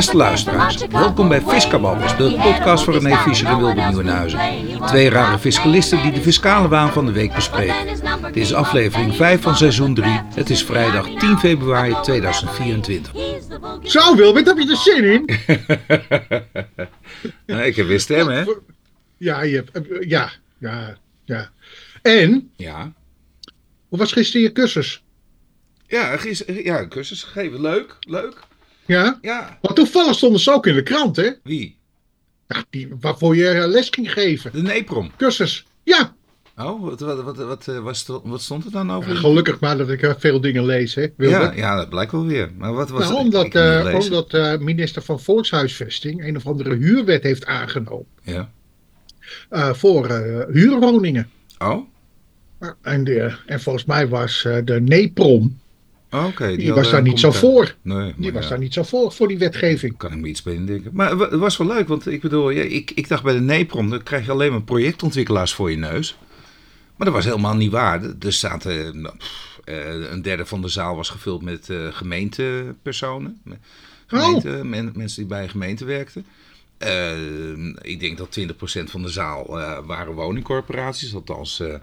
Beste luisteraars, welkom bij Fiscababbels, de podcast voor René Fischer en Wilbert Nieuwenhuizen. Twee rare fiscalisten die de fiscale waan van de week bespreken. Dit is aflevering 5 van seizoen 3. Het is vrijdag 10 februari 2024. Zo Wilbert, heb je er zin in? nou, ik heb weer stem, hè? Ja, je hebt, ja, ja, ja. En, Ja. hoe was gisteren je cursus? Ja, gis- ja, cursus gegeven. Leuk, leuk. Ja? Ja. Want toevallig stonden ze ook in de krant, hè? Wie? Ja, die, waarvoor je eh, les ging geven. De Neprom. Cursus. Ja, Oh, wat, wat, wat, wat, eh, wat stond er dan over? gelukkig maar dat ik eh, veel dingen lees, hè, ja, Wilbert. ja, dat blijkt wel weer. Maar wat was Nou, omdat, gelezen. omdat eh, minister van Volkshuisvesting een of andere huurwet heeft aangenomen Ja. voor huurwoningen. Oh, En, de, en volgens mij was de NEPROM, oké. die, was daar niet zo voor. Nee, Die was ja. daar niet zo voor, voor die wetgeving. kan ik me iets bij indenken. Maar het was wel leuk, want ik bedoel, ja, ik, ik dacht bij de NEPROM, dan krijg je alleen maar projectontwikkelaars voor je neus. Maar dat was helemaal niet waar. Er zaten, nou, pff, eh, een derde van de zaal was gevuld met eh, gemeentepersonen. Met Gemeente, men- mensen die bij een gemeente werkten. Eh, ik denk dat 20% van de zaal eh, waren woningcorporaties, althans eh, eh,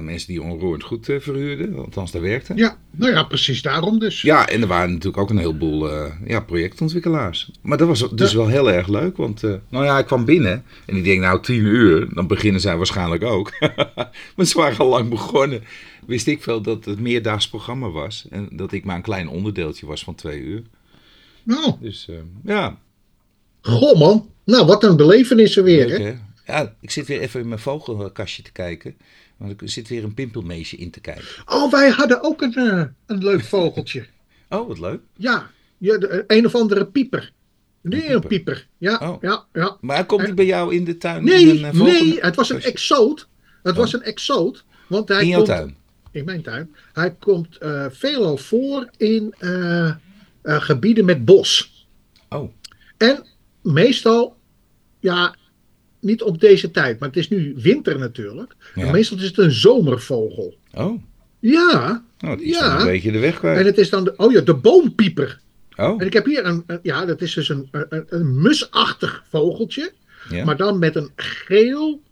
mensen die onroerend goed eh, verhuurden, althans daar werkten. Ja, nou ja, precies daarom dus. Ja, en er waren natuurlijk ook een heleboel eh, ja, projectontwikkelaars. Maar dat was dus wel heel erg leuk, want eh, nou ja, ik kwam binnen en ik denk nou tien uur, dan beginnen zij waarschijnlijk ook. maar ze waren al lang begonnen. Wist ik veel dat het meerdaags programma was en dat ik maar een klein onderdeeltje was van twee uur. Nou, Dus eh, ja, goh man. Nou, wat een belevenissen weer, leuk hè? hè. Ja, ik zit weer even in mijn vogelkastje te kijken. Want er zit weer een pimpelmeesje in te kijken. Oh, wij hadden ook een, eh, een leuk vogeltje. Oh, wat leuk. Ja, ja de, eh, een of andere pieper. Nee, Een een pieper. Ja, Oh. ja, ja. Maar komt die bij jou in de tuin? in Nee, een, eh, nee, het was een exoot. Het was een exoot. Want hij In jouw komt, tuin? In mijn tuin. Hij komt eh, veelal voor in eh, eh, gebieden met bos. Oh, En meestal, ja, niet op deze tijd, maar het is nu winter natuurlijk. Ja. En meestal is het een zomervogel. oh. Ja, Nou, die is Ja. een beetje de weg kwijt. en het is dan de, oh ja, de boompieper. Oh, En ik heb hier een, een- ja, dat is dus een, een, een musachtig vogeltje, ja. maar dan met een geel,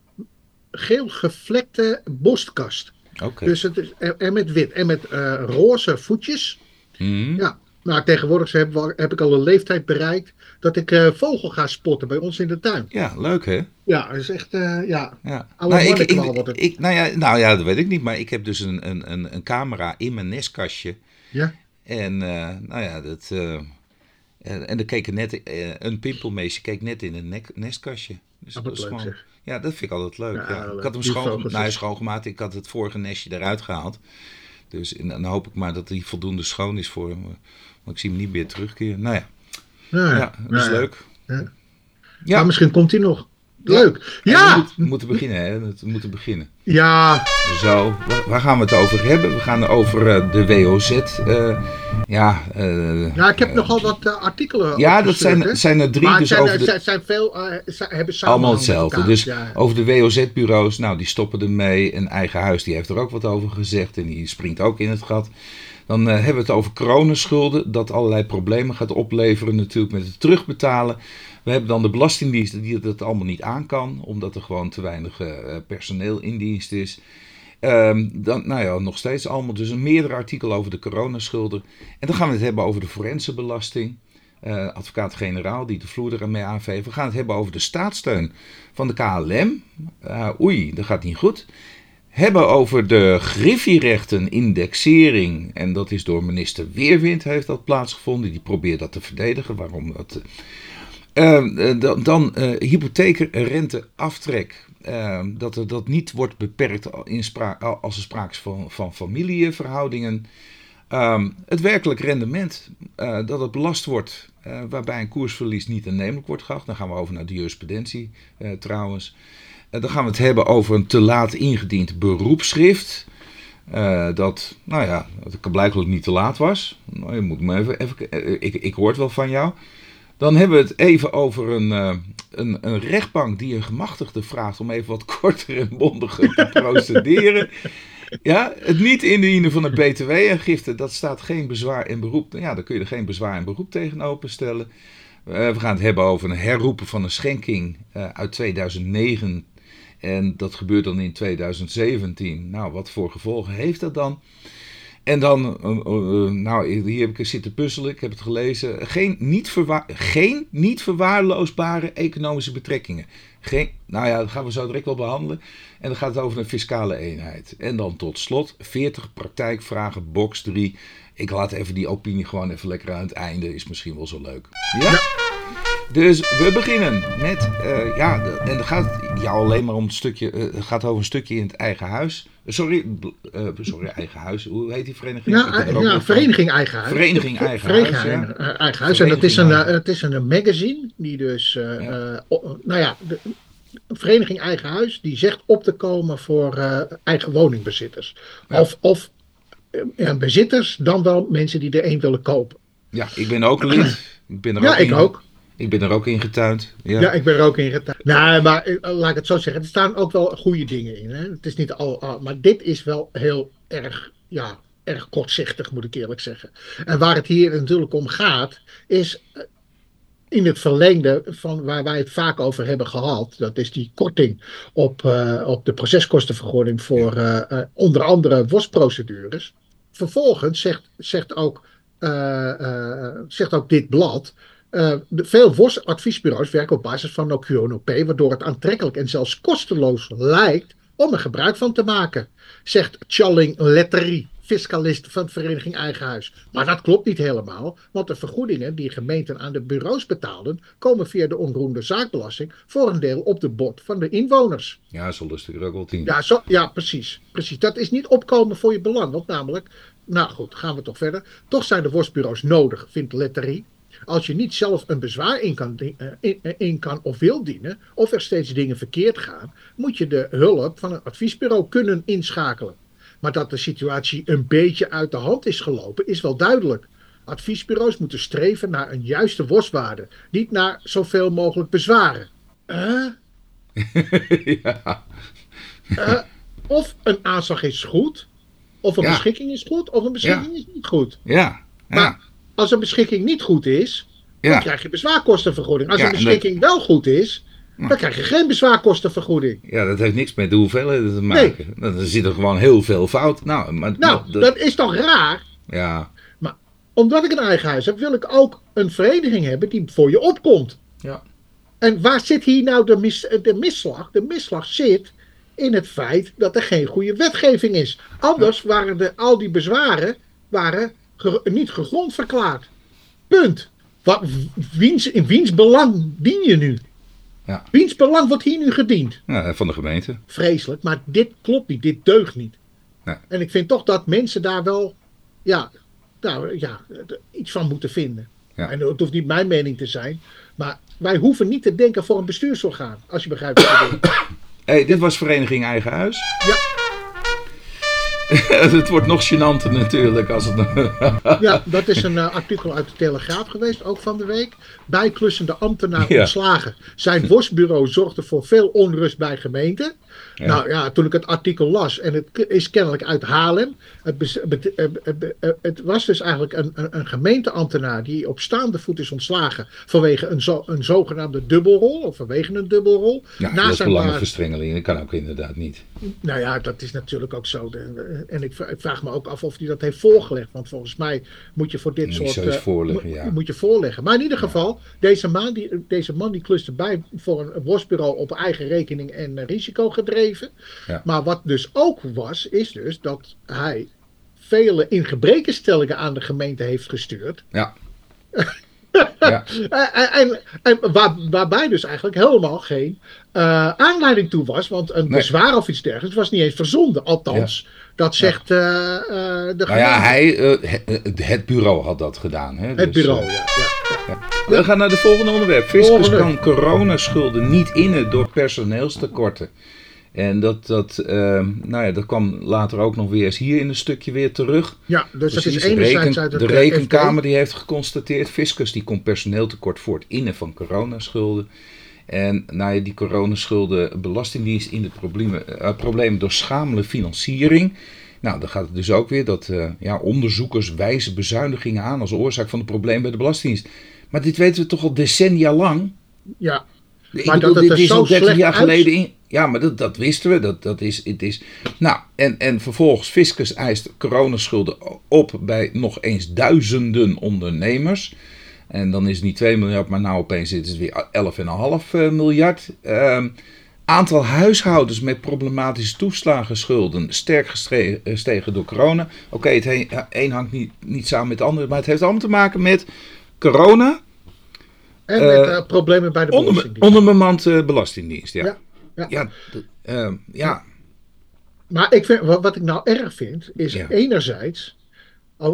geel gevlekte bostkast. Oké. Dus het is, en, en met wit en met eh, roze voetjes. Mhm. Ja, nou tegenwoordig heb, heb ik al een leeftijd bereikt dat ik eh, vogel ga spotten bij ons in de tuin. Ja, leuk hè? Ja, dat is echt, eh, ja. Nou, ik, ik, ik, nou, ja, nou ja, dat weet ik niet, maar ik heb dus een, een, een, een camera in mijn nestkastje. Ja, En eh, nou ja, dat. en, en er keek net een pimpelmeisje keek net in een nek- nestkastje. Dus Oh, dat wat is leuk, gewoon. zeg. Ja, dat vind ik altijd leuk. Ja. Ik had hem schoon, nou, schoongemaakt. Ik had het vorige nestje eruit gehaald. Dus en dan hoop ik maar dat hij voldoende schoon is voor hem. Want ik zie hem niet meer terugkeren. Nou ja, ja, ja, dat is ja, leuk. Ja. Ja. Misschien komt hij nog. Leuk. Ja, We, moeten- we moeten beginnen, hè? We moeten beginnen. ja, Zo, wa- waar gaan we het over hebben? We gaan over eh, de WOZ. eh, ja, eh, ja, ik heb nogal wat artikelen ja, dat zijn, zijn er drie. Maar dus zijn, over er de, zijn, zijn veel, hebben samen allemaal hetzelfde. Dus over de WOZ-bureaus, nou, die stoppen ermee. En Eigen Huis, die heeft er ook wat over gezegd. En die springt ook in het gat. Dan eh, hebben we het over coronaschulden. Dat allerlei problemen gaat opleveren natuurlijk met het terugbetalen. We hebben dan de Belastingdienst die dat allemaal niet aan kan. Omdat er gewoon te weinig eh, personeel in dienst is. Ehm, dan, nou ja, nog steeds allemaal dus een meerdere artikel over de coronaschulden. En dan gaan we het hebben over de forensenbelasting. Eh, advocaat-generaal die de vloer ermee aanveegt. We gaan het hebben over de staatssteun van de KLM. Oei, dat gaat niet goed. Hebben over de griffierechten indexering. En dat is door minister Weerwind heeft dat plaatsgevonden. Die probeert dat te verdedigen. Waarom dat... eh, eh, dan dan eh hypotheekrenteaftrek. Eh, dat er dat niet wordt beperkt in als er sprake is van, van familieverhoudingen. Ehm, het werkelijk rendement eh, dat het belast wordt, waarbij een koersverlies niet aannemelijk wordt geacht. Dan gaan we over naar de jurisprudentie trouwens. Eh, dan gaan we het hebben over een te laat ingediend beroepsschrift. Eh, dat, nou ja, dat blijkbaar niet te laat was. Nou, je moet me even, even eh, ik, ik hoor het wel van jou. Dan hebben we het even over een, eh, een, een rechtbank die een gemachtigde vraagt om even wat korter en bondiger te procederen. Ja, het niet indienen van een btw-aangifte, dat staat geen bezwaar en beroep. Ja, daar kun je er geen bezwaar en beroep tegen openstellen. We we gaan het hebben over een herroepen van een schenking uit 2009. En dat gebeurt dan in 2017. Nou, wat voor gevolgen heeft dat dan? En dan, uh, uh, nou, hier heb ik zitten puzzelen, ik heb het gelezen. Geen niet, geen niet verwaarloosbare economische betrekkingen. Geen, nou ja, dat gaan we zo direct wel behandelen. En dan gaat het over een fiscale eenheid. En dan tot slot 40 praktijkvragen, box 3. Ik laat even die opinie gewoon even lekker aan het einde, is misschien wel zo leuk. ja. Dus we beginnen met, uh, ja, en het gaat jou alleen maar om een stukje, uh, het gaat over een stukje in het eigen huis. Sorry, uh, sorry, eigen huis. Hoe heet die vereniging? Ja, ja Vereniging Eigen Huis. Vereniging Eigen Huis. Vereniging Eigen Huis. En dat is een, het is een magazine die dus, ja. nou ja, de, Vereniging Eigen Huis, die zegt op te komen voor eigen woningbezitters. Of, of bezitters, dan wel mensen die er een willen kopen. Ja, ik ben ook lid. Ik ben er ja, ook ik ook. Ik ben er ook in getuind. Ja, ja ik ben er ook in getuind. Nou, maar eh, laat ik het zo zeggen. Er staan ook wel goede dingen in. Hè? Het is niet al, maar dit is wel heel erg, ja, erg kortzichtig, moet ik eerlijk zeggen. En waar het hier natuurlijk om gaat, is eh, in het verlengde van waar wij het vaak over hebben gehad. Dat is die korting op, uh, op de proceskostenvergoeding voor uh, uh, onder andere WOS-procedures. Vervolgens zegt, zegt, ook, zegt ook dit blad uh, de, veel WOS-adviesbureaus werken op basis van no QNOP, waardoor het aantrekkelijk en zelfs kosteloos lijkt om er gebruik van te maken, zegt Challing Letterie, fiscalist van de Vereniging Eigen Huis. Maar dat klopt niet helemaal, want de vergoedingen die gemeenten aan de bureaus betaalden, komen via de onroerende zaakbelasting voor een deel op de bord van de inwoners. Ja, zo lustig er ook wel tien. Ja, zo, ja precies, precies. Dat is niet opkomen voor je belang, want namelijk, nou goed, gaan we toch verder. Toch zijn de worstbureaus nodig, vindt Letterie. Als je niet zelf een bezwaar in kan, eh, in, eh, in kan of wil dienen, of er steeds dingen verkeerd gaan, moet je de hulp van een adviesbureau kunnen inschakelen. Maar dat de situatie een beetje uit de hand is gelopen, is wel duidelijk. Adviesbureaus moeten streven naar een juiste worstwaarde, niet naar zoveel mogelijk bezwaren. Uh? ja. Uh, of een aanslag is goed, of een ja. beschikking is goed, of een beschikking ja. is niet goed. Ja. ja. Maar als een beschikking niet goed is, dan krijg je bezwaarkostenvergoeding. Als een beschikking wel goed is, dan krijg je geen bezwaarkostenvergoeding. Ja, dat heeft niks met de hoeveelheden te maken. Nee. Dan zit er gewoon heel veel fout. Nou, maar, nou dat... dat is toch raar? Ja. Maar omdat ik een eigen huis heb, wil ik ook een vereniging hebben die voor je opkomt. Ja. En waar zit hier nou de, mis, de misslag? De misslag zit in het feit dat er geen goede wetgeving is. Anders waren de, al die bezwaren waren ge, niet gegrond verklaard. Punt. Wat, wiens, in wiens belang dien je nu? Ja. Wiens belang wordt hier nu gediend? Ja, van de gemeente. Vreselijk, maar dit klopt niet, dit deugt niet. En ik vind toch dat mensen daar wel ja, nou, ja, iets van moeten vinden. Ja. En het hoeft niet mijn mening te zijn, maar wij hoeven niet te denken voor een bestuursorgaan, als je begrijpt wat ik bedoel. Hey, dit was Vereniging Eigen Huis. Ja. het wordt nog gênanter natuurlijk als het. ja, dat is een uh, artikel uit de Telegraaf geweest, ook van de week. Bijklussende ambtenaar ja. ontslagen. Zijn bosbureau zorgde voor veel onrust bij gemeenten. Ja. Nou ja, toen ik het artikel las, en het is kennelijk uit Haarlem. Het, het, was dus eigenlijk een, een, een, gemeenteambtenaar die op staande voet is ontslagen vanwege een, zo, een zogenaamde dubbelrol, of vanwege een dubbelrol. Ja, Na dat belangenverstrengeling, dat kan ook inderdaad niet. Nou ja, dat is natuurlijk ook zo. En ik vraag me ook af of hij dat heeft voorgelegd, want volgens mij moet je voor dit soort... Uh, voorleggen, ja. Moet je voorleggen. Maar in ieder geval, deze, man die, deze man die kluste bij voor een worstbureau op eigen rekening en risico gedreven. Maar wat dus ook was, is dus dat hij vele ingebrekenstellingen aan de gemeente heeft gestuurd. Ja. ja. en, en, en waar, waarbij dus eigenlijk helemaal geen uh, aanleiding toe was. Want een nee. bezwaar of iets dergelijks was niet eens verzonden. Althans, ja. Dat zegt uh, uh, de Nou ja, hij, het, het, bureau had dat gedaan. Hè? Het dus, bureau, ja. ja. We gaan naar het volgende onderwerp. Fiscus kan coronaschulden niet innen door personeelstekorten. En dat, dat, uh, nou ja, dat kwam later ook nog weer eens hier in een stukje weer terug. Ja, dus Precies, dat is enerzijds reken, uit het De rekenkamer die heeft geconstateerd, fiscus die komt personeeltekort voor het innen van coronaschulden. En ja, die coronaschulden, belastingdienst in de problemen, uh, problemen door schamele financiering. Nou, dan gaat het dus ook weer dat uh, ja, onderzoekers wijzen bezuinigingen aan als oorzaak van het probleem bij de Belastingdienst. Maar dit weten we toch al decennia lang? Ja. Ik Maar bedoel, dat dit is zo al 30 slecht jaar geleden in. Ja, maar dat, dat wisten we. Dat, dat is, het is, nou, en, en vervolgens, Fiscus eist coronaschulden op bij nog eens duizenden ondernemers. En dan is het niet 2 miljard, maar nou opeens is het weer 11,5 eh, miljard. Ehm, aantal huishoudens met problematische toeslagenschulden sterk eh, gestegen door corona. Oké, het een, een hangt niet, niet samen met het andere, maar het heeft allemaal te maken met corona. En met eh, problemen bij de Onder, Belastingdienst. onderbemand belastingdienst, ja. Ja, ja. Ja, ehm, ja. Maar ik vind, wat, wat ik nou erg vind, is Ja. enerzijds,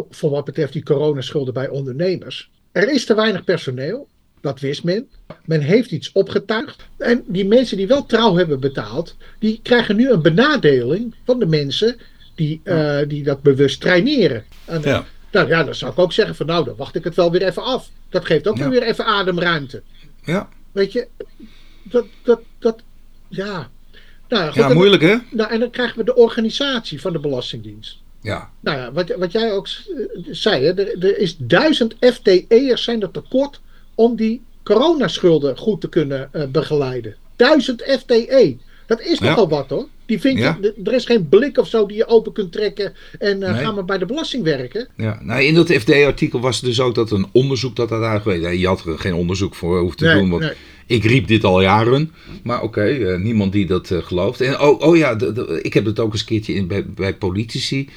voor wat betreft die coronaschulden bij ondernemers, er is te weinig personeel. Dat wist men. Men heeft iets opgetuigd. En die mensen die wel trouw hebben betaald, die krijgen nu een benadeling van de mensen die, eh, die dat bewust traineren. En, Ja. Nou ja, dan zou ik ook zeggen van nou, dan wacht ik het wel weer even af. Dat geeft ook Ja. weer even ademruimte. Ja, Weet je, dat, dat, dat, ja. Nou, goed, ja moeilijk hè? nou, en dan krijgen we de organisatie van de Belastingdienst. Ja, Nou ja, wat, wat jij ook eh, zei, hè, er, er is duizend FTE'ers zijn er tekort om die coronaschulden goed te kunnen eh, begeleiden. Duizend FTE. Dat is Ja. nogal wat hoor. Die vind je, Ja. d- er is geen blik of zo die je open kunt trekken en Nee. gaan maar bij de belasting werken. ja. Nou, in dat FD-artikel was het dus ook dat een onderzoek dat uitgewezen. Je had er geen onderzoek voor hoeven te Nee, doen, want nee. ik riep dit al jaren. Maar oké, eh, niemand die dat gelooft. En oh, oh ja, de- de- ik heb het ook eens een keertje in, bij, bij politici.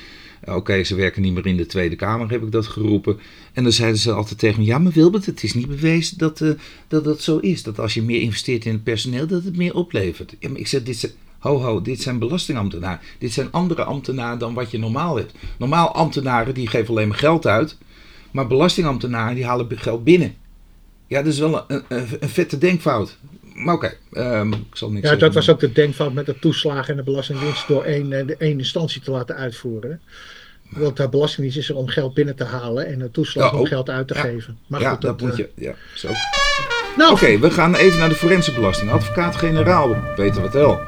Oké, ze werken niet meer in de Tweede Kamer, heb ik dat geroepen. En dan zeiden ze altijd tegen me: Ja, maar Wilbert, het is niet bewezen dat, eh, dat dat zo is. Dat als je meer investeert in het personeel, dat het meer oplevert. Ja, maar ik zeg: dit zijn, Ho, ho, dit zijn belastingambtenaren. Dit zijn andere ambtenaren dan wat je normaal hebt. Normaal ambtenaren die geven alleen maar geld uit. Maar belastingambtenaren die halen geld binnen. Ja, dat is wel een, een, een vette denkfout. Maar oké, ehm, ik zal niks Ja, dat was ook de denkfout met de toeslagen en de Belastingdienst door één, eh, de één instantie te laten uitvoeren. Want de Belastingdienst is er om geld binnen te halen en de toeslag Ja, om geld uit te Ja. geven. Maar ja, goed, dat, moet eh, je. Ja, zo. Nou, Oké, we gaan even naar de forense belasting. Advocaat-generaal Peter Wattel.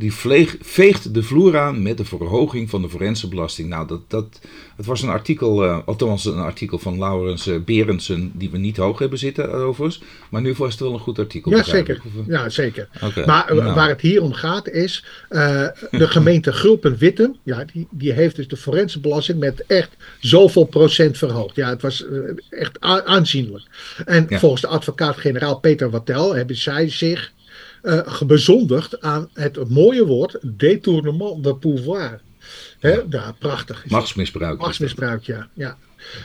Die vleeg, veegt de vloer aan met de verhoging van de forense belasting. Nou, dat, dat, het was een artikel, eh, althans een artikel van Laurens eh, Berendsen, die we niet hoog hebben zitten overigens. Maar nu was het wel een goed artikel. ja, zeker. Ja, zeker. Maar eh, nou. waar het hier om gaat is, eh, de gemeente Gulpen-Wittem, ja, die, die heeft dus de forense belasting met echt zoveel procent verhoogd. Ja, het was eh, echt aanzienlijk. En Ja. volgens de advocaat-generaal Peter Wattel hebben zij zich eh bezondigd aan het mooie woord détournement de pouvoir. Hè? Ja, prachtig. is Machtsmisbruik. Machtsmisbruik, ja. ja.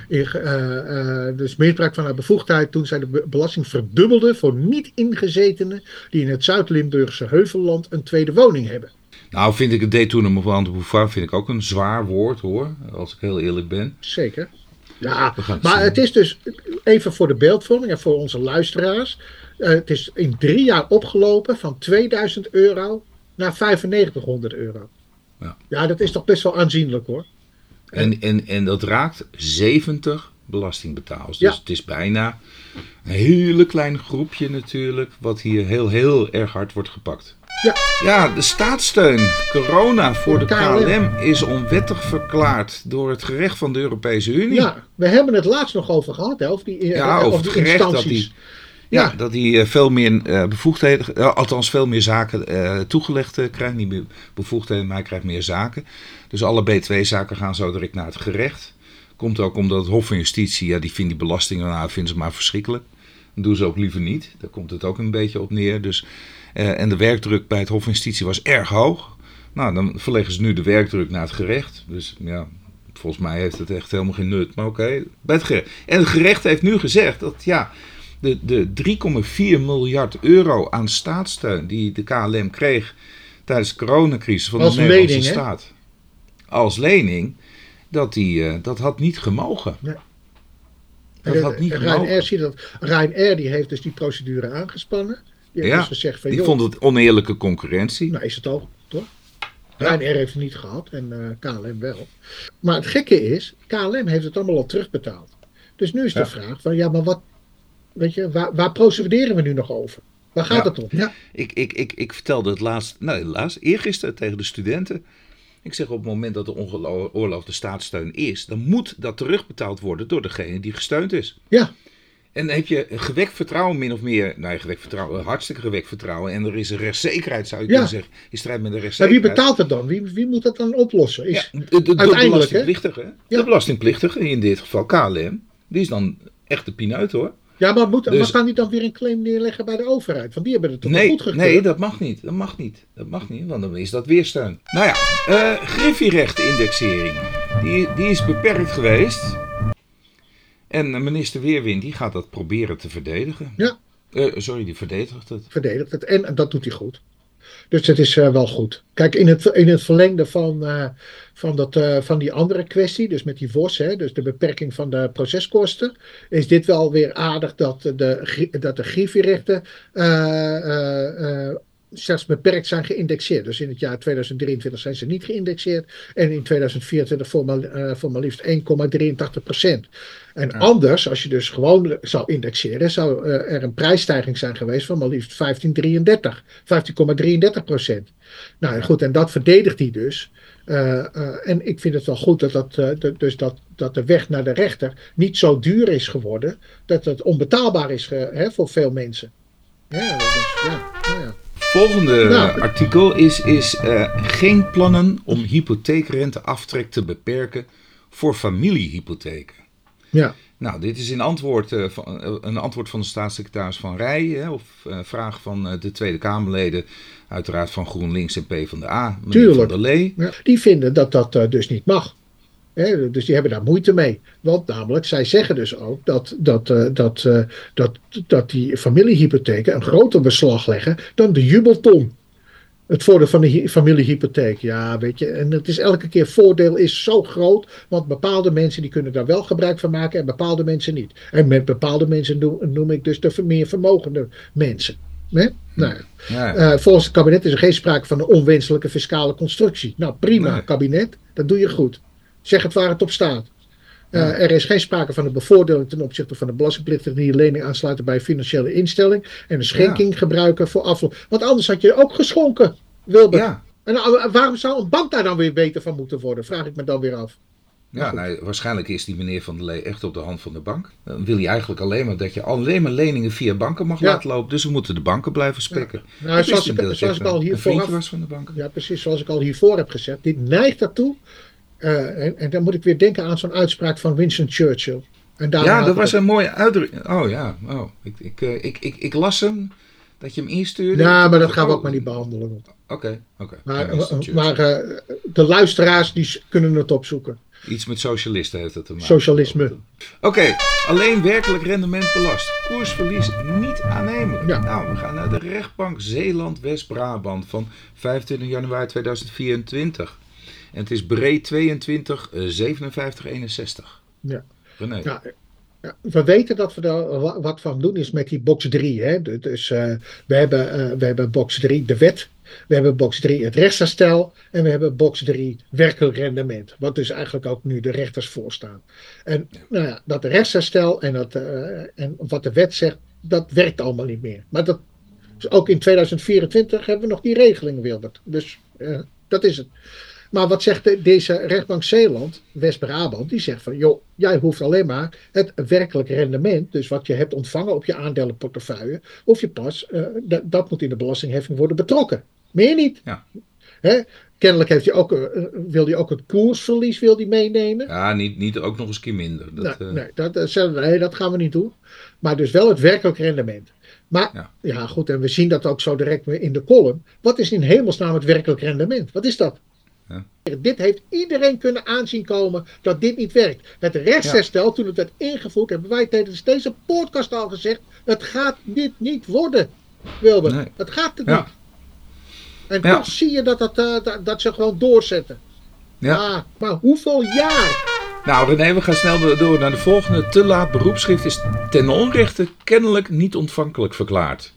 In, eh, eh, dus misbruik van haar bevoegdheid toen zij de be- belasting verdubbelde voor niet-ingezetenen die in het Zuid-Limburgse Heuvelland een tweede woning hebben. Nou, vind ik het détournement de pouvoir vind ik ook een zwaar woord hoor, als ik heel eerlijk ben. Zeker. Ja, maar het is dus even voor de beeldvorming en voor onze luisteraars. Eh, het is in drie jaar opgelopen van 2000 euro naar 9500 euro. Ja. ja, dat is toch best wel aanzienlijk hoor. En, en, en dat raakt 70 belastingbetalers. Dus Ja. het is bijna een hele klein groepje natuurlijk, wat hier heel, heel erg hard wordt gepakt. Ja. Ja, de staatssteun, corona voor de de KLM. KLM, is onwettig verklaard door het gerecht van de Europese Unie. Ja, we hebben het laatst nog over gehad, hè, over die, eh, Ja, over over die gerecht dat instanties. die- Ja, dat hij eh, veel meer eh, bevoegdheden, eh, althans veel meer zaken toegelegd krijgt. Niet meer bevoegdheden, maar hij krijgt meer zaken. Dus alle B2-zaken gaan zo direct naar het gerecht. Komt ook omdat het Hof van Justitie, ja, die vindt die belastingen, nou, vinden ze maar verschrikkelijk. Dat doen ze ook liever niet. Daar komt het ook een beetje op neer. Dus, eh, en de werkdruk bij het Hof van Justitie was erg hoog. Nou, dan verleggen ze nu de werkdruk naar het gerecht. Dus ja, volgens mij heeft het echt helemaal geen nut. Maar oké, bij het gerecht. En het gerecht heeft nu gezegd dat ja, de, de 3,4 miljard euro aan staatssteun die de KLM kreeg tijdens de coronacrisis van Als de Nederlandse lening, staat. Als lening, dat, die, eh, dat had niet gemogen. Nee. Dat had niet Ryanair gemogen. ziet dat. Ryanair die heeft dus die procedure aangespannen. Die heeft Ja, dus gezegd van, Die joh, vond het oneerlijke concurrentie. nou is het ook, toch? Ja. Ryanair heeft het niet gehad en eh, KLM wel. Maar het gekke is, KLM heeft het allemaal al terugbetaald. Dus nu is de Ja. vraag van, ja, maar wat, weet je, waar, waar procederen we nu nog over? Waar gaat het om? Ja. Ik, ik, ik, ik vertelde het laatst, nou laatst, eergisteren tegen de studenten. Ik zeg op het moment dat er ongeoorloofde staatssteun is, dan moet dat terugbetaald worden door degene die gesteund is. Ja. En heb je gewekt vertrouwen min of meer, nou ja, gewekt vertrouwen, hartstikke gewekt vertrouwen. En er is een rechtszekerheid, zou je Ja. kunnen zeggen, in strijd met de Maar wie rechtszekerheid. betaalt het dan? Wie, wie moet dat dan oplossen? Is, Ja, de, de, de belastingplichtige. Ja. De belastingplichtige, in dit geval KLM, die is dan echt de pineut hoor. Ja, maar, moet, Dus- maar die dan weer een claim neerleggen bij de overheid? Want die hebben het toch Nee, goed gekeurd? nee, dat mag niet. Dat mag niet. Dat mag niet, want dan is dat weersteun. Nou ja, eh griffierecht-indexering. Die, die is beperkt geweest. En eh, minister Weerwind die gaat dat proberen te verdedigen. Ja. Eh, sorry, die verdedigt het. verdedigt het. En dat doet hij goed. Dus het is eh, wel goed. Kijk, in het, in het verlengde van, eh, van, dat, eh, van die andere kwestie, dus met die VOS, hè, dus de beperking van de proceskosten, is dit wel weer aardig dat de, dat de griffierechten slechts beperkt zijn geïndexeerd. Dus in het jaar 2023 zijn ze niet geïndexeerd en in 2024 voor maar, eh, voor maar liefst 1,83 procent. En anders, als je dus gewoon zou indexeren, zou eh, er een prijsstijging zijn geweest van maar liefst 15,33, 15,33 procent. Nou goed, en dat verdedigt hij dus. Eh, en ik vind het wel goed dat, dat, dat- dus dat, dat de weg naar de rechter niet zo duur is geworden dat het onbetaalbaar is hè, voor veel mensen. Ja, dus, ja, nou ja. Volgende Nou. artikel is, is eh, geen plannen om hypotheekrenteaftrek te beperken voor familiehypotheken. ja. Nou, dit is in antwoord, eh, van, eh, een antwoord van de staatssecretaris Van Rij, hè, of vraag van de Tweede Kamerleden, uiteraard van GroenLinks en PvdA, meneer Tuurlijk. Van der Lee. Ja, die vinden dat dat dus niet mag. Dus die hebben daar moeite mee. Want namelijk, zij zeggen dus ook dat, dat, eh, dat, eh, dat, dat die familiehypotheken een groter beslag leggen dan de jubelton. Het voordeel van de hy- familiehypotheek, ja, weet je. En het is elke keer voordeel is zo groot, want bepaalde mensen die kunnen daar wel gebruik van maken en bepaalde mensen niet. En met bepaalde mensen noem, noem ik dus de meer vermogende mensen. Nou, ja. Eh, volgens het kabinet is er geen sprake van een onwenselijke fiscale constructie. Nou, prima, Nee. kabinet, dat doe je goed. Zeg het waar het op staat. Eh, Ja. Er is geen sprake van een bevoordeling ten opzichte van de belastingplichtigen die een lening aansluiten bij een financiële instelling en een schenking gebruiken voor afloop. Want anders had je ook geschonken, Wilbert. ja. En nou, waarom zou een bank daar dan weer beter van moeten worden? Vraag ik me dan weer af. Ja, nou, waarschijnlijk is die meneer Van der Lee echt op de hand van de bank. Dan wil hij eigenlijk alleen maar dat je alleen maar leningen via banken mag Ja. laten lopen. Dus we moeten de banken blijven spekken. Nou, Ik zoals ik, zoals al een- hier een vriendje vooraf was van de banken. Ja, precies. Zoals ik al hiervoor heb gezegd. Dit neigt daartoe. Eh, en, en dan moet ik weer denken aan zo'n uitspraak van Winston Churchill. En Ja, dat was een mooie uitdrukking. Oh ja, oh, ik, ik, eh, ik, ik, ik las hem, dat je hem instuurde. Ja, maar dat gaan we Oh, ook maar niet behandelen. Oké, oké. Maar, Ja, Churchill. maar eh, de luisteraars die kunnen het opzoeken. Iets met socialisten heeft het te maken. Socialisme. Oké, alleen werkelijk rendement belast. Koersverlies niet aannemen. Ja. Nou, we gaan naar de rechtbank Zeeland-West-Brabant van 25 januari 2024. En het is breed 22 eh, 57 61. Ja. René. Ja, ja, we weten dat we er wa- wat van doen is met die box 3. Hè? Du- Dus eh, we, hebben, eh, we hebben box 3 de wet. We hebben box 3 het rechtsherstel. En we hebben box 3 werkelijk rendement. Wat dus eigenlijk ook nu de rechters voorstaan. En nou ja, dat rechtsherstel en, dat, eh, en wat de wet zegt, dat werkt allemaal niet meer. Maar dat, dus ook in 2024 hebben we nog die regeling, Wilbert. Dus dat is het. Maar wat zegt de- deze rechtbank Zeeland, West-Brabant, die zegt van, joh, jij hoeft alleen maar het werkelijk rendement, dus wat je hebt ontvangen op je aandelenportefeuille, of je pas, eh, dat- moet in de belastingheffing worden betrokken. Meer niet. Ja. Hè? Kennelijk heeft hij ook, eh, wil hij ook het koersverlies wil hij meenemen. Ja, niet, niet ook nog eens een keer minder. Dat, nee, eh, nee, dat, dat, nee, gaan we niet doen. Maar dus wel het werkelijk rendement. Maar Ja. ja. goed, en we zien dat ook zo direct weer in de column. Wat is in hemelsnaam het werkelijk rendement? Wat is dat? Ja. Dit heeft iedereen kunnen aanzien komen dat dit niet werkt. Het rechtsherstel, toen het werd ingevoerd, hebben wij tijdens deze podcast al gezegd: het gaat dit niet worden, Wilbert. Nee. Het gaat het Ja. niet. En toch zie je dat, dat, eh, dat, dat ze gewoon doorzetten. Ja. Ah, maar hoeveel jaar? Nou René, we gaan snel door- door naar de volgende. Te laat beroepsschrift is ten onrechte kennelijk niet ontvankelijk verklaard.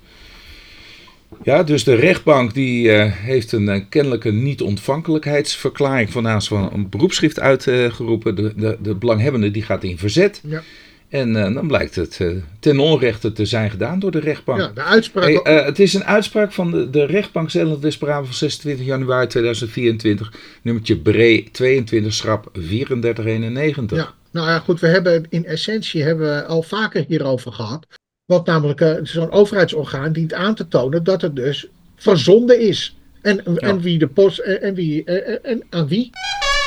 Ja, dus de rechtbank die eh, heeft een eh, kennelijke niet-ontvankelijkheidsverklaring van naast van een beroepsschrift uitgeroepen. de, de, de belanghebbende die gaat in verzet. Ja. En eh, dan blijkt het ten onrechte te zijn gedaan door de rechtbank. Ja, de uitspraak. Hey, het is een uitspraak van de, de rechtbank Zeeland-West-Brabant van 26 januari 2024. Nummertje Bree 22 schrap 3491. Ja, nou ja, goed, we hebben in essentie hebben we al vaker hierover gehad. Wat namelijk uh, zo'n overheidsorgaan dient aan te tonen dat het dus verzonden is. En, en wie de post en, wie en, en aan wie?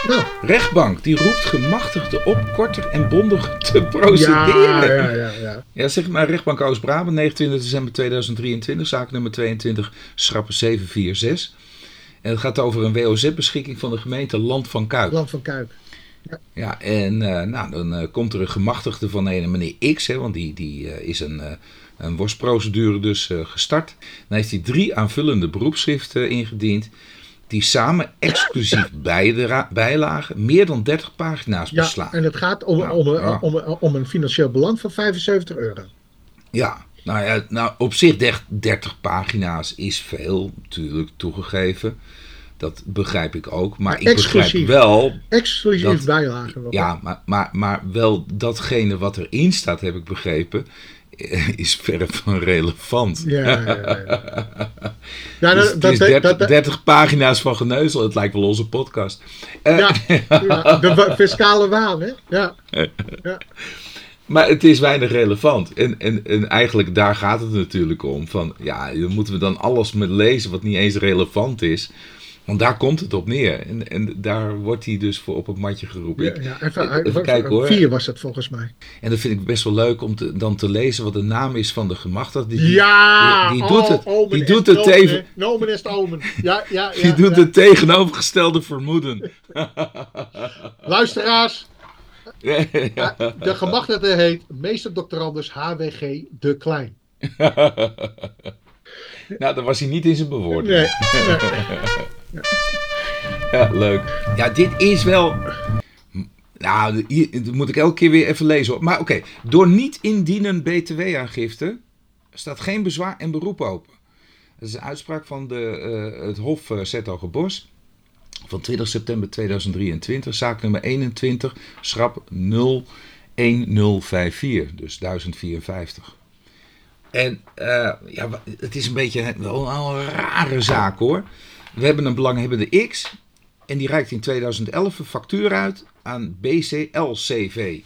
Nou. Rechtbank die roept gemachtigden op korter en bondig te procederen. Ja, ja, ja, ja. ja zeg maar, rechtbank Oost-Brabant, 29 december 2023, zaak nummer 22, schrappen 746. En het gaat over een WOZ-beschikking van de gemeente Land van Kuik. Land van Kuik. Ja, en uh, nou, dan uh, komt er een gemachtigde van een meneer X, hè, want die, die uh, is een, een worstprocedure dus gestart. Dan heeft hij drie aanvullende beroepschriften ingediend die samen exclusief bijlagen meer dan 30 pagina's beslaan. Ja, en het gaat om, nou, om, ja. om, om, om, een financieel belang van 75 euro. Ja, nou ja, nou op zich 30 pagina's is veel, natuurlijk toegegeven. Dat begrijp ik ook. Maar, ik begrijp wel. Exclusief dat, bijlagen. Ja, maar, maar, maar wel datgene wat erin staat, heb ik begrepen. Is verre van relevant. Ja, ja, ja. ja dus dat, is 30, 30, pagina's van geneuzel. Het lijkt wel onze podcast. Uh, ja, de fiscale waan, hè? Ja. ja. Maar het is weinig relevant. En, en, en eigenlijk daar gaat het natuurlijk om. Van ja, dan moeten we dan alles met lezen wat niet eens relevant is. Want daar komt het op neer. En, en daar wordt hij dus voor op het matje geroepen. Ja, ja, even, even kijken hoor. Vier was het volgens mij. En dat vind ik best wel leuk om te, dan te lezen wat de naam is van de gemachtigde. Die, ja! Die, die doet het, die doet het tegen... Nomen is omen. Ja, ja, ja, die doet het tegenovergestelde vermoeden. Luisteraars, de gemachtigde heet meester doctorandus HWG de Klein. nou, dan was hij niet in zijn bewoording. Nee. Ja, leuk. Ja, dit is wel... Nou, dat moet ik elke keer weer even lezen. Maar oké, door niet indienen btw-aangifte staat geen bezwaar en beroep open. Dat is een uitspraak van de, uh, het Hof uh, van 20 september 2023, zaak nummer 21, schrap 01054, dus 1054. En uh, ja, het is een beetje wel een rare zaak hoor. We hebben een belanghebbende X en die reikt in 2011 een factuur uit aan BCL-CV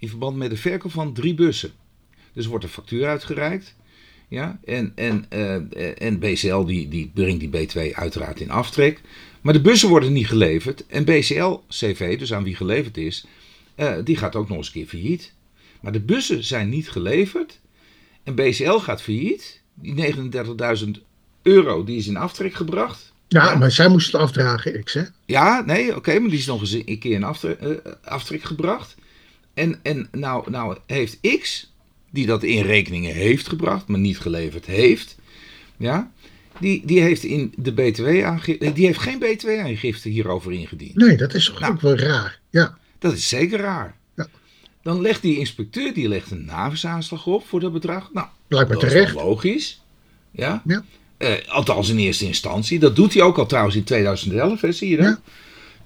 in verband met de verkoop van drie bussen. Dus wordt een factuur uitgereikt. Ja, en, en, uh, en BCL die, die brengt die B2 uiteraard in aftrek. Maar de bussen worden niet geleverd. En BCL-CV, dus aan wie geleverd is, uh, die gaat ook nog eens een keer failliet. Maar de bussen zijn niet geleverd. En BCL gaat failliet. Die 39.000 euro die is in aftrek gebracht. Ja, maar zij moest het afdragen, X, hè? Ja, nee, oké, maar die is nog eens een keer in aftrek, uh, aftrek gebracht. En, en nou, nou heeft X, die dat in rekeningen heeft gebracht, maar niet geleverd heeft, ja, die, die heeft in de BTW-aangifte, die heeft geen BTW-aangifte hierover ingediend. Nee, dat is nou, ook wel raar, ja. Dat is zeker raar. Ja. Dan legt die inspecteur, die legt een navisaanslag op voor dat bedrag. Nou, Blijkbaar dat terecht. is logisch. Ja. ja. Uh, althans in eerste instantie. Dat doet hij ook al trouwens in 2011, hè, zie je dat?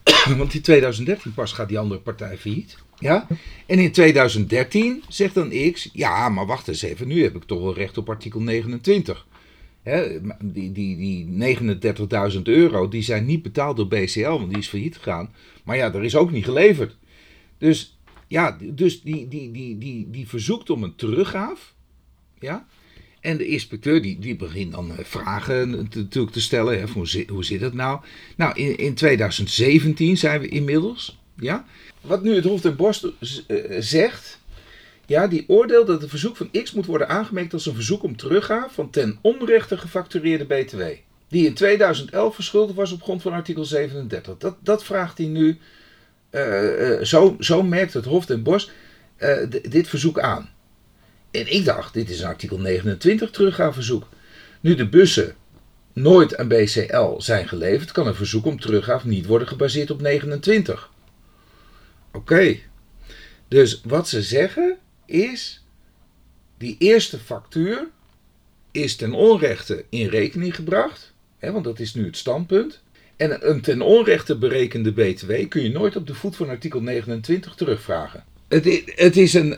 Ja. Want in 2013 pas gaat die andere partij failliet. Ja? En in 2013 zegt dan X, ja, maar wacht eens even, nu heb ik toch wel recht op artikel 29. Hè, die die, die 39.000 euro, die zijn niet betaald door BCL, want die is failliet gegaan. Maar ja, er is ook niet geleverd. Dus ja, dus die, die, die, die, die verzoekt om een teruggaaf. Ja? En de inspecteur die, die begint dan eh, vragen natuurlijk te stellen. Hè, hoe, zit, hoe zit het nou? Nou, in, in 2017 zijn we inmiddels. Ja? Wat nu het Hof ten Borst eh, zegt, ja, die oordeelt dat het verzoek van X moet worden aangemerkt als een verzoek om teruggaaf van ten onrechte gefactureerde BTW. Die in 2011 verschuldigd was op grond van artikel 37. Dat, dat vraagt hij nu. Uh, zo, zo merkt het Hof ten Bos dit verzoek aan. En ik dacht, dit is een artikel 29 teruggaafverzoek. Nu de bussen nooit aan BCL zijn geleverd, kan een verzoek om teruggaaf niet worden gebaseerd op 29. Oké. Dus wat ze zeggen is, die eerste factuur is ten onrechte in rekening gebracht, hè, want dat is nu het standpunt. En een ten onrechte berekende BTW kun je nooit op de voet van artikel 29 terugvragen. Het, het, is een.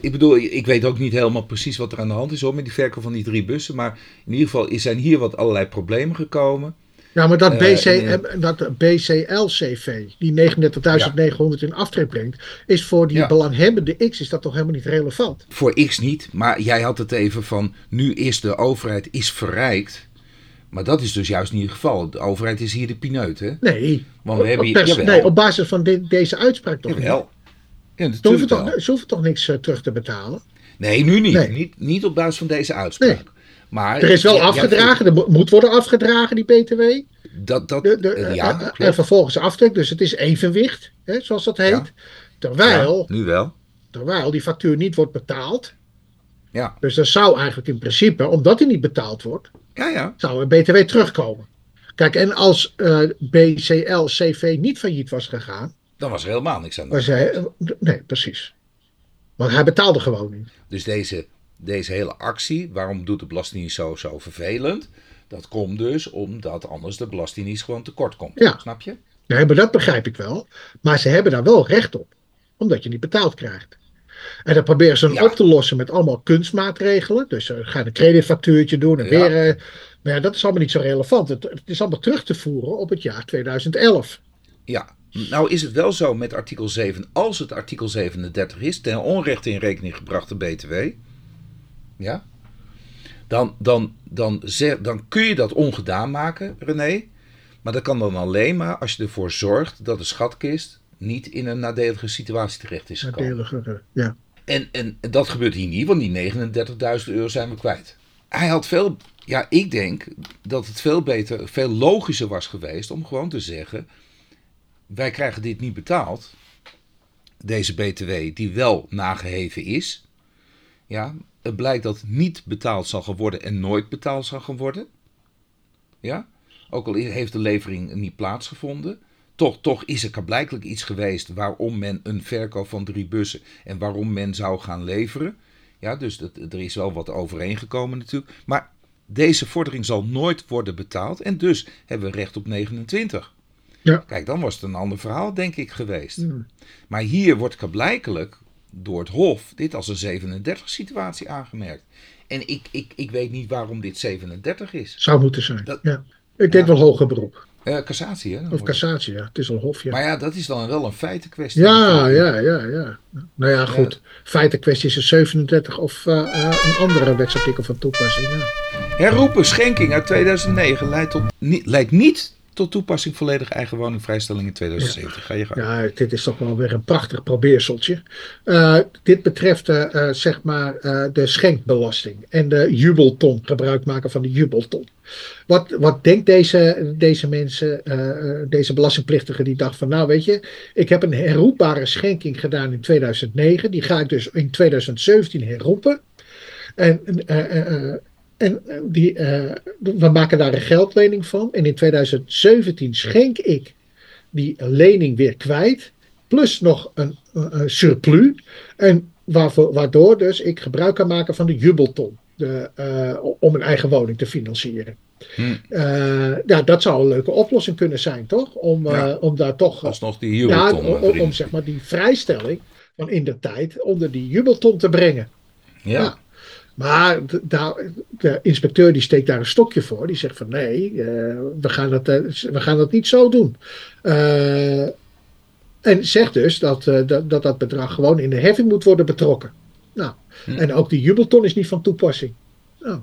Ik bedoel, ik weet ook niet helemaal precies wat er aan de hand is hoor, met die verkoop van die drie bussen. Maar in ieder geval zijn hier wat allerlei problemen gekomen. Ja, maar dat, Eh, BC, en, eh, dat BCL-CV, die 39.900 in aftrek brengt, is voor die Ja. belanghebbende X is dat toch helemaal niet relevant? Voor X niet, maar jij had het even van nu is de overheid is verrijkt. Maar dat is dus juist niet het geval. De overheid is hier de pineut, hè? Nee, Want we hebben hier... pers- nee op basis van de- deze uitspraak toch jawel. Ja, Ze hoeven, toch, wel. ze hoeven toch niks eh, terug te betalen? Nee, nu niet. Nee. niet. Niet op basis van deze uitspraak. Nee. Maar, Er is wel Ja, ja, afgedragen, er mo- moet worden afgedragen, die BTW. Dat, dat, De, de, eh, ja, eh, eh, en vervolgens aftrek, dus het is evenwicht, hè, zoals dat heet. Ja. Terwijl, Ja, nu wel. terwijl die factuur niet wordt betaald. Ja, Dus dat zou eigenlijk in principe, omdat die niet betaald wordt, ja, ja. zou er BTW terugkomen. Kijk, en als BCL CV niet failliet was gegaan, Dan was er helemaal niks aan de was hij. nee, precies. Want hij betaalde gewoon niet. Dus deze, deze hele actie, waarom doet de Belastingdienst zo, zo vervelend? Dat komt dus omdat anders de Belastingdienst gewoon tekort komt. Ja. Snap je? Nee, maar dat begrijp ik wel. Maar ze hebben daar wel recht op, omdat je niet betaald krijgt. En dan proberen ze dan Ja. op te lossen met allemaal kunstmaatregelen. Dus ze gaan een creditfactuurtje doen en Ja. weer. eh, maar ja, dat is allemaal niet zo relevant. Het, het is allemaal terug te voeren op het jaar 2011. Ja. Nou is het wel zo met artikel 7, als het artikel 37 is, ten onrechte in rekening gebrachte BTW. Ja. Dan, dan, dan, ze- dan kun je dat ongedaan maken, René. Maar dat kan dan alleen maar als je ervoor zorgt dat de schatkist niet in een nadelige situatie terecht is gekomen. Nadeliger, eh, ja. En, en dat gebeurt hier niet, want die 39.000 euro zijn we kwijt. Hij had veel, ja, ik denk dat het veel beter, veel logischer was geweest om gewoon te zeggen: wij krijgen dit niet betaald. Deze BTW, die wel nageheven is. Ja, het blijkt dat niet betaald zal gaan worden en nooit betaald zal gaan worden. Ja, ook al heeft de levering niet plaatsgevonden. Toch, toch is er blijkbaar iets geweest waarom men een verkoop van drie bussen en waarom men zou gaan leveren. Ja, dus dat, er is wel wat overeengekomen natuurlijk. Maar deze vordering zal nooit worden betaald en dus hebben we recht op 29. Ja. Kijk, dan was het een ander verhaal, denk ik, geweest. Maar hier wordt blijkelijk door het Hof dit als een 37-situatie aangemerkt. En ik, ik, ik weet niet waarom dit 37 is. Zou moeten zijn. Dat- ja. Ik denk Ja. wel hoger beroep. Eh, cassatie, hè? Of cassatie, ja. Het is al hof, ja. Maar ja, dat is dan wel een feitenkwestie. Ja, ja, ja, ja. Nou ja, goed. Feiten kwestie is een 37 of eh, eh, een andere wetsartikel van toepassing. Ja. Herroepen schenking uit 2009 leidt, tot, niet, leidt niet tot toepassing volledig eigen woningvrijstelling in 2070. Ga je gang. ja, dit is toch wel weer een prachtig probeerseltje. Eh, dit betreft eh, eh, zeg maar de schenkbelasting en de jubelton, gebruik maken van de jubelton. Wat, wat denkt deze, deze mensen, deze belastingplichtige die dacht van nou weet je, ik heb een herroepbare schenking gedaan in 2009, die ga ik dus in 2017 herroepen. En, en eh, die, eh, we maken daar een geldlening van. En in 2017 schenk ik die lening weer kwijt. Plus nog een, een- een surplus. En waarvoor, waardoor dus ik gebruik kan maken van de jubelton. De, eh, om een eigen woning te financieren. Hm. Eh, ja, dat zou een leuke oplossing kunnen zijn, toch? Om, Ja. eh, om daar toch Alsnog die ja, jubelton om, erin. om zeg maar die vrijstelling van in de tijd onder die jubelton te brengen. Ja. Ja. Maar de, de inspecteur die steekt daar een stokje voor. Die zegt van nee, eh, we, gaan dat, eh, we gaan dat niet zo doen. Eh, en zegt dus dat, dat, dat dat bedrag gewoon in de heffing moet worden betrokken. Nou, Hm. En ook die jubelton is niet van toepassing. Nou,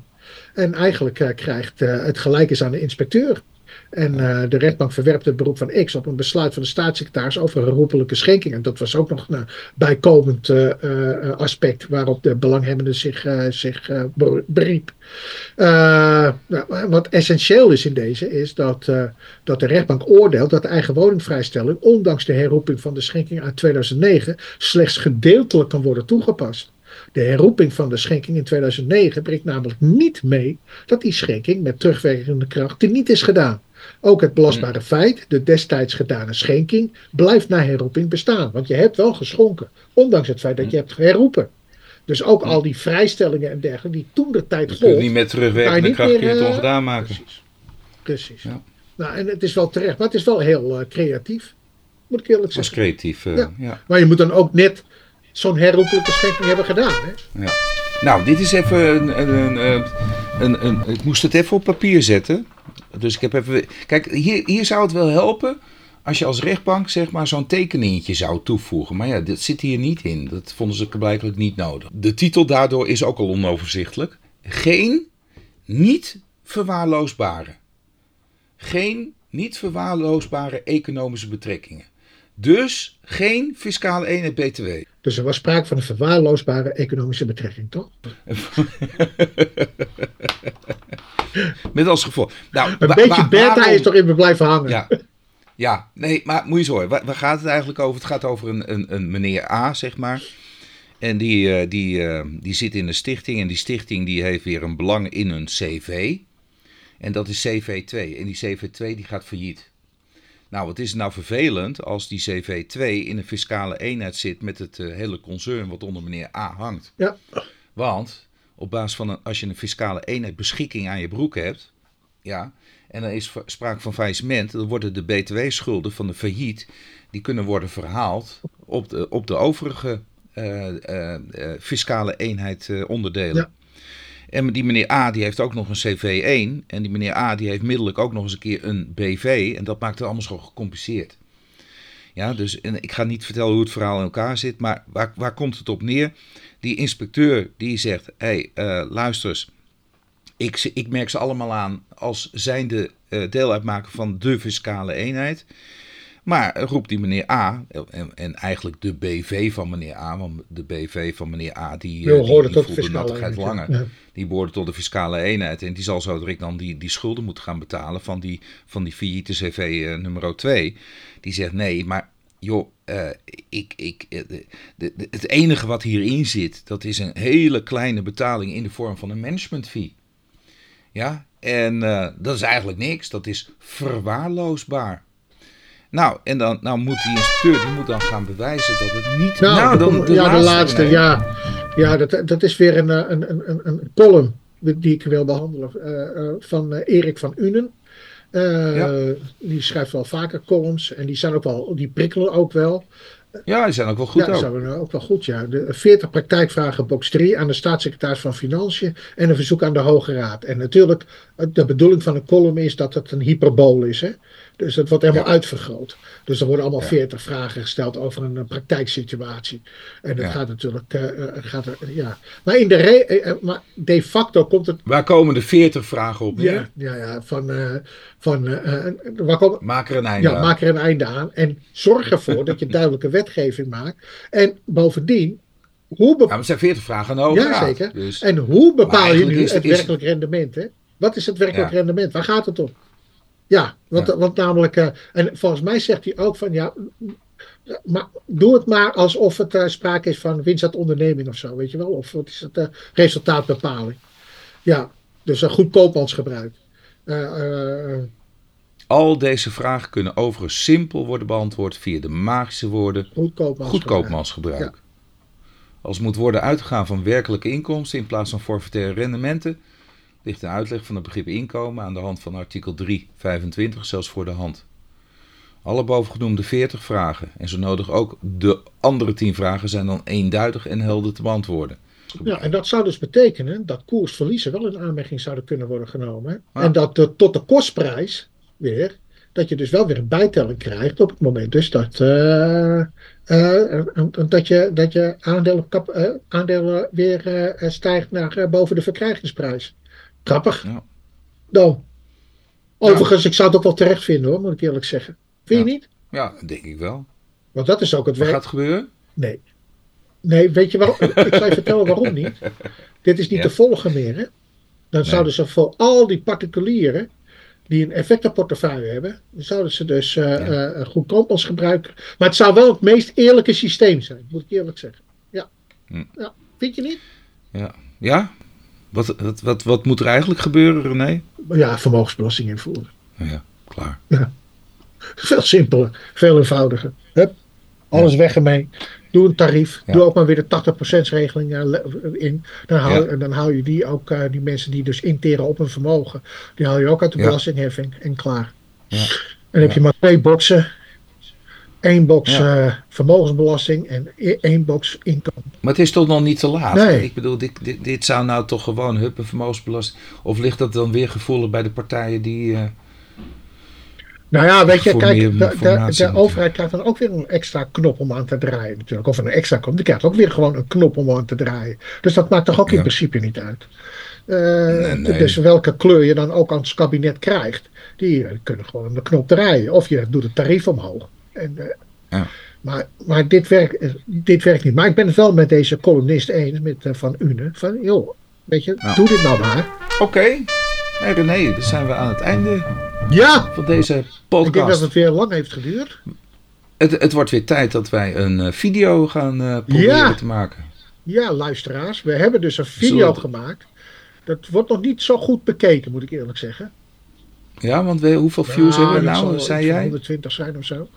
en eigenlijk krijgt het gelijk is aan de inspecteur. En eh, de rechtbank verwerpt het beroep van X op een besluit van de staatssecretaris over herroepelijke schenking. En dat was ook nog een bijkomend eh, eh, aspect waarop de belanghebbende zich, zich ber- beriep. Nou, wat essentieel is in deze is dat, dat de rechtbank oordeelt dat de eigen woningvrijstelling, ondanks de herroeping van de schenking uit 2009, slechts gedeeltelijk kan worden toegepast. De herroeping van de schenking in 2009 brengt namelijk niet mee dat die schenking met terugwerkende kracht teniet is gedaan. Ook het belastbare feit, de destijds gedane schenking, blijft na herroeping bestaan. Want je hebt wel geschonken, ondanks het feit dat je hebt herroepen. Dus ook al die vrijstellingen en dergelijke die toen de tijd gold. niet met terugwerkende niet kracht meer, kun je het eh, ongedaan maken. Precies. Precies. Ja. Nou, en het is wel terecht, maar het is wel heel eh, creatief. Moet ik eerlijk Dat was zeggen. creatief. eh, Ja. ja. Maar je moet dan ook net zo'n herroepelijke schenking hebben gedaan. Hè? Ja. Nou, dit is even een, een, eh, een, een, ik moest het even op papier zetten. Dus ik heb even. Kijk, hier, hier zou het wel helpen. Als je als rechtbank zeg maar zo'n tekeningetje zou toevoegen. Maar ja, dat zit hier niet in. Dat vonden ze blijkbaar niet nodig. De titel daardoor is ook al onoverzichtelijk. Geen niet verwaarloosbare. Geen niet verwaarloosbare economische betrekkingen. Dus geen fiscale eenheid BTW. Dus er was sprake van een verwaarloosbare economische betrekking, toch? Met als gevolg. Nou, een beetje beta is toch in me blijven hangen. Ja, ja, nee, maar moet je zo horen. Waar, waar, gaat het eigenlijk over? Het gaat over een, een, een meneer A, zeg maar. En die, uh, die, uh, die zit in een stichting. En die stichting die heeft weer een belang in een CV. En dat is CV2. En die CV2 die gaat failliet. Nou, wat is het nou vervelend als die CV2 in een fiscale eenheid zit met het uh, hele concern wat onder meneer A hangt. Ja. Want op basis van een, als je een fiscale eenheid beschikking aan je broek hebt, ja, en er is sprake van faillissement, dan worden de btw-schulden van de failliet, die kunnen worden verhaald op de, op de overige uh, uh, fiscale eenheid onderdelen. Ja. En die meneer A die heeft ook nog een CV1. En die meneer A die heeft middelijk ook nog eens een keer een BV. En dat maakt het allemaal zo gecompliceerd. Ja, dus en ik ga niet vertellen hoe het verhaal in elkaar zit. Maar waar, waar komt het op neer? Die inspecteur die zegt: Hé, hey, uh, luister eens. Ik, ik merk ze allemaal aan als zijnde uh, deel uitmaken van de fiscale eenheid. Maar roept die meneer A, en, en, eigenlijk de BV van meneer A, want de BV van meneer A die, ja, die, die tot de nattigheid langer. Ja. Die behoorde tot de fiscale eenheid. En die zal zo direct dan die, die schulden moeten gaan betalen van die, van die failliete CV uh, nummer 2. Die zegt nee, maar joh, uh, ik, ik, de, de, de, het enige wat hierin zit, dat is een hele kleine betaling in de vorm van een management fee. Ja, en uh, dat is eigenlijk niks. Dat is verwaarloosbaar. Nou, en dan nou moet die inspecteur die moet dan gaan bewijzen dat het niet... Nou, nou dan, de, ja, laatste, de laatste, nee. ja. Ja, dat, dat is weer een, een, een, een column die ik wil behandelen uh, uh, van Erik van Unen. Ja. Die schrijft wel vaker columns en die zijn ook wel, die prikkelen ook wel. Ja, die zijn ook wel goed. Ja, die zijn ook wel goed, ja. De 40 praktijkvragen box 3 aan de staatssecretaris van Financiën en een verzoek aan de Hoge Raad. En natuurlijk, de bedoeling van een column is dat het een hyperbool is. Hè? Dus het wordt helemaal ja. uitvergroot. Dus er worden allemaal ja. 40 vragen gesteld over een, praktijksituatie. En dat ja. gaat natuurlijk. Uh, gaat er, ja. Maar, in de re, uh, maar de facto komt het. Waar komen de 40 vragen op? Ja, ja, ja, van. van waar komen, maak er een einde ja, aan. Maak er een einde aan. En zorg ervoor dat je duidelijke wetgeving maakt. En bovendien. Hoe ja, maar het zijn 40 vragen aan de Ja, zeker. Dus... En hoe bepaal je nu het werkelijk rendement? Hè? Wat is het werkelijk rendement? Waar gaat het om? Ja, want, ja. want namelijk, uh, en volgens mij zegt hij ook van ja, maar doe het maar alsof het uh, sprake is van winst uit onderneming of zo, weet je wel? Of wat is het uh, resultaatbepaling? Ja, dus een goed koopmansgebruik. Al deze vragen kunnen overigens simpel worden beantwoord via de magische woorden goedkoopmansgebruik. Ja. Als moet worden uitgegaan van werkelijke inkomsten in plaats van forfaitaire rendementen, ligt een uitleg van het begrip inkomen aan de hand van artikel 325 zelfs voor de hand. Alle bovengenoemde 40 vragen en zo nodig ook de andere 10 vragen zijn dan eenduidig en helder te beantwoorden. Ja, en dat zou dus betekenen dat koersverliezen wel in aanmerking zouden kunnen worden genomen. Ah. En dat de, tot de kostprijs weer, dat je dus wel weer een bijtelling krijgt op het moment dus dat, uh, uh, dat je, dat je aandelen, uh, aandelen weer stijgt naar boven de verkrijgingsprijs. Grappig. Ja. Dan. Overigens, ja. ik zou het ook wel terecht vinden hoor, moet ik eerlijk zeggen. Vind ja. je niet? Ja, denk ik wel. Want dat is ook het Wat werk. gaat gebeuren? Nee. Nee, weet je waarom? ik zal je vertellen waarom niet. Dit is niet te volgen meer. Hè? Dan Nee. zouden ze voor al die particulieren die een effectenportefeuille hebben, dan zouden ze dus eh Ja. eh, goedkoop als gebruiker. Maar het zou wel het meest eerlijke systeem zijn, moet ik eerlijk zeggen. Ja. Hm. ja. Vind je niet? Ja? ja? Wat, wat, wat, wat moet er eigenlijk gebeuren, René? Ja, vermogensbelasting invoeren. Ja, klaar. Veel simpeler, veel eenvoudiger. Hup, alles weg ermee. Doe een tarief. Ja. Doe ook maar weer de 80% regeling in. Dan haal, Ja. dan haal je die ook, eh, die mensen die dus interen op hun vermogen, die haal je ook uit de belastingheffing en klaar. Ja. En dan heb je maar twee boxen. één box eh, vermogensbelasting en e- één box inkomen. Maar het is toch nog niet te laat? Nee. Ik bedoel, dit, dit, dit zou nou toch gewoon hup, een vermogensbelasting... Of ligt dat dan weer gevoelig bij de partijen die... eh, Nou ja, weet je, kijk, de, de, overheid krijgt dan ook weer een extra knop om aan te draaien natuurlijk. Of een extra knop, die krijgt ook weer gewoon een knop om aan te draaien. Dus dat maakt toch ook in Ja. principe niet uit. Eh, Nee, nee. Dus welke kleur je dan ook aan het kabinet krijgt, die eh, kunnen gewoon de knop draaien. Of je doet het tarief omhoog. En, eh, Ja. Maar, maar dit, werkt, dit werkt niet. Maar ik ben het wel met deze columnist eens, met, van Une. Van joh, weet je, doe dit nou maar. Oké. Hey René, dan zijn we aan het einde Ja, van deze ik denk dat podcast. het weer lang heeft geduurd. Het, het wordt weer tijd dat wij een eh, video gaan eh, proberen Ja. te maken. Ja, luisteraars, we hebben dus een video we- gemaakt. Dat wordt nog niet zo goed bekeken, moet ik eerlijk zeggen. Ja, want we, hoeveel views Ja, hebben we nou, zei jij? 120 zijn of zo.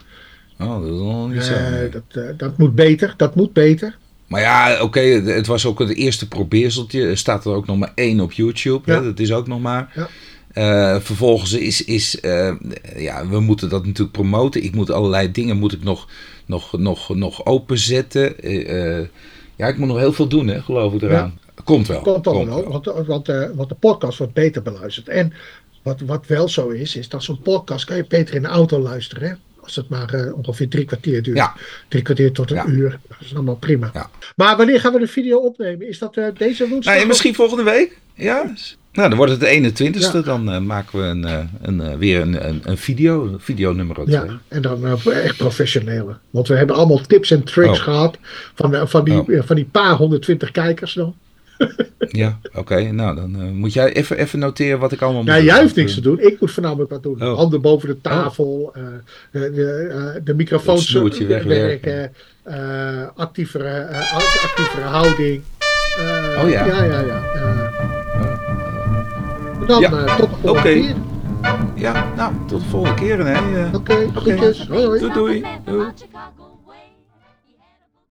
Oh, dat is nog niet zo. Nee, nee. dat, eh, dat moet beter, dat moet beter. Maar ja, oké, het- het was ook het eerste probeerseltje. Er staat er ook nog maar één op YouTube. Ja. Hè? Dat is ook nog maar. Ja. Eh, vervolgens is, is eh, ja, we moeten dat natuurlijk promoten. Ik moet allerlei dingen moet ik nog, nog, nog, nog openzetten. Eh, ja, ik moet nog heel veel doen, hè, geloof ik eraan. Komt wel. Komt komt wel, want, want, want de podcast wordt beter beluisterd. En wat, wat wel zo is, is dat zo'n podcast kan je beter in de auto luisteren. Hè? Als het maar eh, ongeveer drie kwartier duurt. Ja. Drie kwartier tot een Ja. uur. Dat is allemaal prima. Ja. Maar wanneer gaan we de video opnemen? Is dat eh, deze woensdag? Ja, misschien volgende week. Ja. Nou, dan wordt het de 21ste. Ja. Dan eh, maken we een, een, weer een, een, een video. Video nummer 2. Ja, en dan echt professionele. Want we hebben allemaal tips en tricks Oh. gehad. Van, van, die, Oh. van die paar 120 kijkers dan. Ja, oké. Nou, dan eh, moet jij even, even noteren wat ik allemaal moet Ja, doen. jij hoeft niks te doen. Ik moet voornamelijk wat doen. Oh. Handen boven de tafel. eh, de, de, eh, de microfoons wegwerken. werken. eh, actievere, eh, actievere houding. Eh, Oh ja. Ja, ja, ja. dan Ja. tot de volgende Oké. keer. Ja, nou, tot de volgende keer. Hè. Oké, Oké. groetjes. Hoi, hoi. Doei, doei.